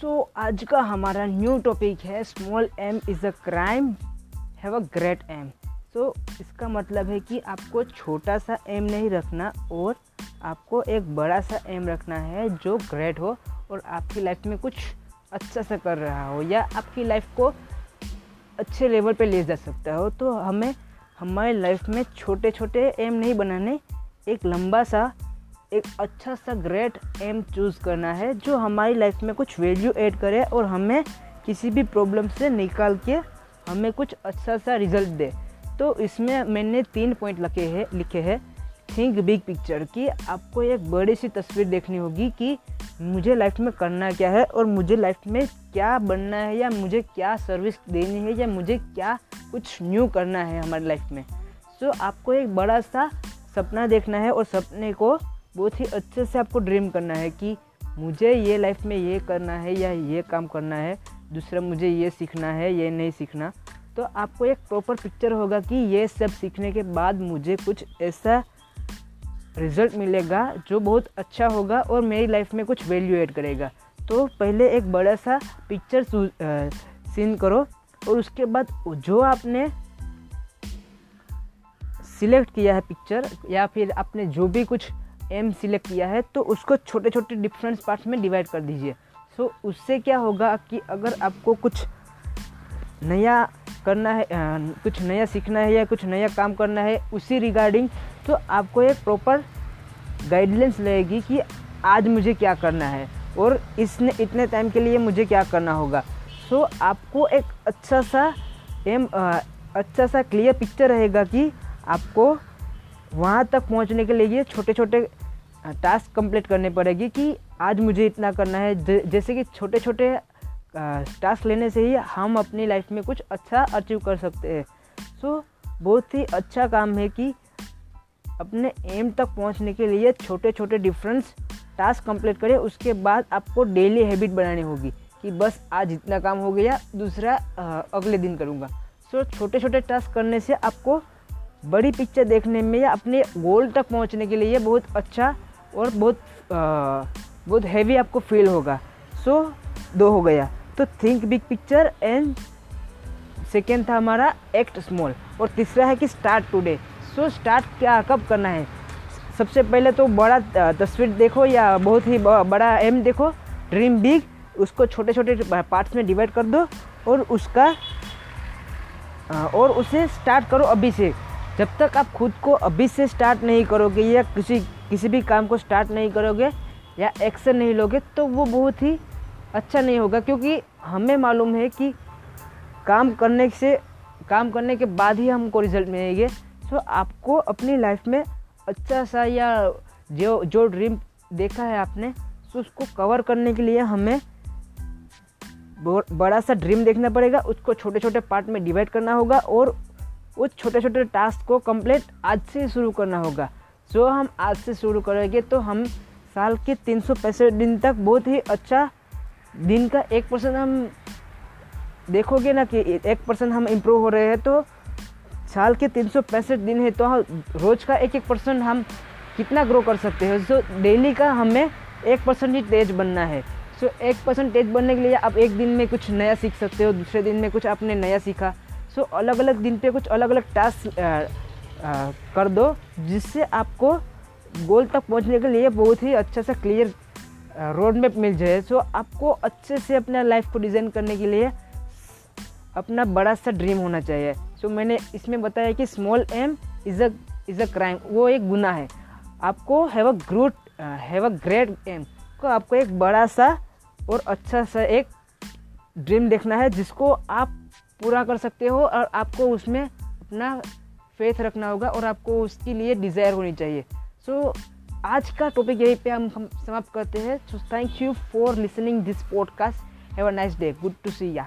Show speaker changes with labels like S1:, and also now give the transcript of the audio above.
S1: सो so, आज का हमारा न्यू टॉपिक है small aim is a crime have a great aim so इसका मतलब है कि आपको छोटा सा एम नहीं रखना और आपको एक बड़ा सा एम रखना है जो ग्रेट हो और आपकी लाइफ में कुछ अच्छा सा कर रहा हो या आपकी लाइफ को अच्छे लेवल पे ले जा सकता हो। तो हमें हमारे लाइफ में छोटे छोटे एम नहीं बनाने एक लंबा सा एक अच्छा सा ग्रेट एम चूज़ करना है जो हमारी लाइफ में कुछ वैल्यू ऐड करे और हमें किसी भी प्रॉब्लम से निकाल के हमें कुछ अच्छा सा रिज़ल्ट दे। तो इसमें मैंने तीन पॉइंट लिखे हैं लिखे हैं। थिंक बिग पिक्चर कि आपको एक बड़ी सी तस्वीर देखनी होगी कि मुझे लाइफ में करना क्या है और मुझे लाइफ में क्या बनना है या मुझे क्या सर्विस देनी है या मुझे क्या कुछ न्यू करना है हमारी लाइफ में। सो so, आपको एक बड़ा सा सपना देखना है और सपने को बहुत ही अच्छे से आपको ड्रीम करना है कि मुझे ये लाइफ में ये करना है या ये काम करना है, दूसरा मुझे ये सीखना है, ये नहीं सीखना। तो आपको एक प्रॉपर पिक्चर होगा कि ये सब सीखने के बाद मुझे कुछ ऐसा रिज़ल्ट मिलेगा जो बहुत अच्छा होगा और मेरी लाइफ में कुछ वैल्यू ऐड करेगा। तो पहले एक बड़ा सा पिक्चर सीन करो और उसके बाद जो आपने सिलेक्ट किया है पिक्चर या फिर आपने जो भी कुछ एम सिलेक्ट किया है तो उसको छोटे छोटे डिफरेंट पार्ट्स में डिवाइड कर दीजिए। सो so, उससे क्या होगा कि अगर आपको कुछ नया करना है कुछ नया सीखना है या कुछ नया काम करना है उसी रिगार्डिंग तो आपको एक प्रॉपर गाइडलाइंस रहेगी कि आज मुझे क्या करना है और इसने इतने टाइम के लिए मुझे क्या करना होगा। सो so, आपको एक अच्छा सा एम अच्छा सा क्लियर पिक्चर रहेगा कि आपको वहाँ तक पहुँचने के लिए छोटे छोटे टास्क कंप्लीट करने पड़ेगी कि आज मुझे इतना करना है। जैसे कि छोटे छोटे टास्क लेने से ही हम अपनी लाइफ में कुछ अच्छा अचीव कर सकते हैं। सो बहुत ही अच्छा काम है कि अपने एम तक पहुँचने के लिए छोटे छोटे डिफरेंस टास्क कंप्लीट करें। उसके बाद आपको डेली हैबिट बनानी होगी कि बस आज इतना काम हो गया, दूसरा अगले दिन करूँगा। सो छोटे छोटे टास्क करने से आपको बड़ी पिक्चर देखने में या अपने गोल तक पहुँचने के लिए बहुत अच्छा और बहुत बहुत हैवी आपको फील होगा। सो so, दो हो गया। तो think big picture and second था हमारा एक्ट स्मॉल और तीसरा है कि स्टार्ट टुडे सो स्टार्ट क्या कब करना है? सबसे पहले तो बड़ा तस्वीर देखो या बहुत ही बड़ा एम देखो। ड्रीम बिग उसको छोटे छोटे पार्ट्स में डिवाइड कर दो और उसका और उसे स्टार्ट करो अभी से। जब तक आप खुद को अभी से स्टार्ट नहीं करोगे या किसी किसी भी काम को स्टार्ट नहीं करोगे या एक्शन नहीं लोगे तो वो बहुत ही अच्छा नहीं होगा। क्योंकि हमें मालूम है कि काम करने से, काम करने के बाद ही हमको रिज़ल्ट मिलेंगे। सो आपको अपनी लाइफ में अच्छा सा या जो जो ड्रीम देखा है आपने तो उसको कवर करने के लिए हमें बड़ा सा ड्रीम देखना पड़ेगा। उसको छोटे छोटे पार्ट में डिवाइड करना होगा और उस छोटे छोटे टास्क को कंप्लीट आज से शुरू करना होगा। सो हम आज से शुरू करेंगे तो हम साल के तीन सौ पैंसठ दिन तक बहुत ही अच्छा दिन का एक परसेंट हम देखोगे ना कि एक परसेंट हम इम्प्रूव हो रहे हैं तो साल के तीन सौ पैंसठ दिन है तो हम रोज़ का एक एक परसेंट हम कितना ग्रो कर सकते हैं? सो डेली का हमें एक परसेंट ही तेज बनना है। सो एक परसेंट तेज बनने के लिए आप एक दिन में कुछ नया सीख सकते हो, दूसरे दिन में कुछ आपने नया सीखा। सो अलग अलग दिन पे कुछ अलग अलग टास्क कर दो, जिससे आपको गोल तक पहुँचने के लिए बहुत ही अच्छा सा क्लियर रोड मैप मिल जाए। सो आपको अच्छे से अपना लाइफ को डिज़ाइन करने के लिए अपना बड़ा सा ड्रीम होना चाहिए। सो मैंने इसमें बताया कि small aim is a is a crime वो एक गुना है। आपको have a great have a great aim को आपको एक बड़ा सा और अच्छा सा एक ड्रीम देखना है, जिसको आप पूरा कर सकते हो और आपको उसमें अपना फेथ रखना होगा और आपको उसके लिए डिज़ायर होनी चाहिए। सो so, आज का टॉपिक यहीं पे हम हम समाप्त करते हैं। So thank you for listening this podcast have a nice day good to see ya